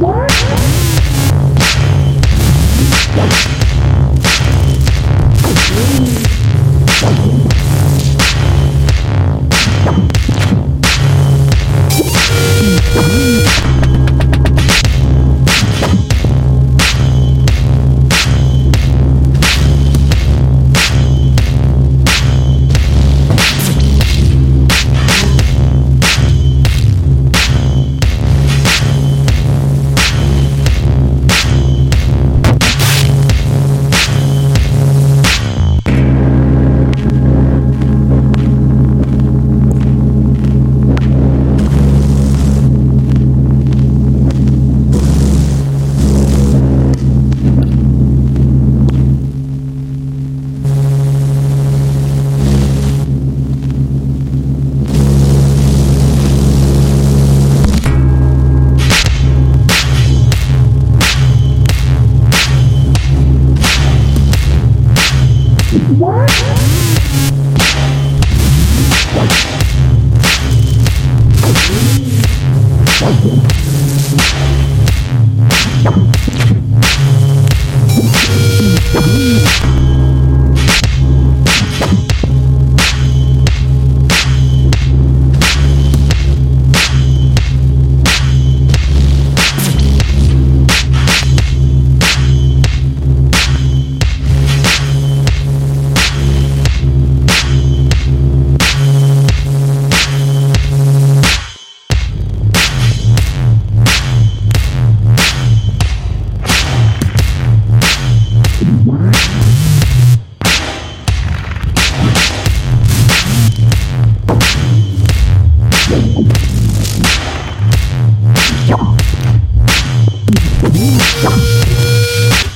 What? Thank Thank